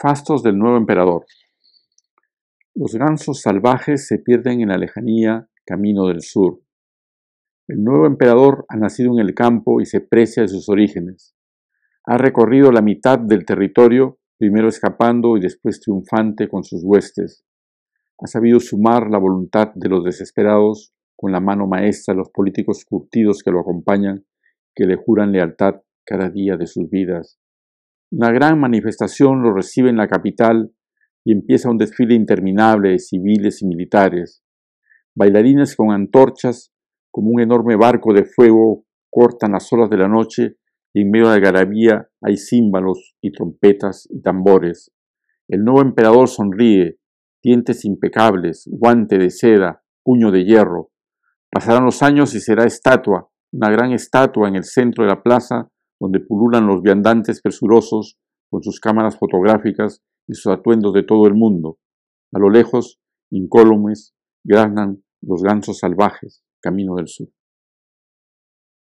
Fastos del nuevo emperador. Los gansos salvajes se pierden en la lejanía camino del sur. El nuevo emperador ha nacido en el campo y se precia de sus orígenes. Ha recorrido la mitad del territorio, primero escapando y después triunfante con sus huestes. Ha sabido sumar la voluntad de los desesperados con la mano maestra de los políticos curtidos que lo acompañan, que le juran lealtad cada día de sus vidas. Una gran manifestación lo recibe en la capital y empieza un desfile interminable de civiles y militares. Bailarines con antorchas, como un enorme barco de fuego, cortan las horas de la noche y en medio de la garabía hay címbalos y trompetas y tambores. El nuevo emperador sonríe, dientes impecables, guante de seda, puño de hierro. Pasarán los años y será estatua, una gran estatua en el centro de la plaza donde pululan los viandantes presurosos con sus cámaras fotográficas y sus atuendos de todo el mundo. A lo lejos, incólumes, graznan los gansos salvajes, camino del sur.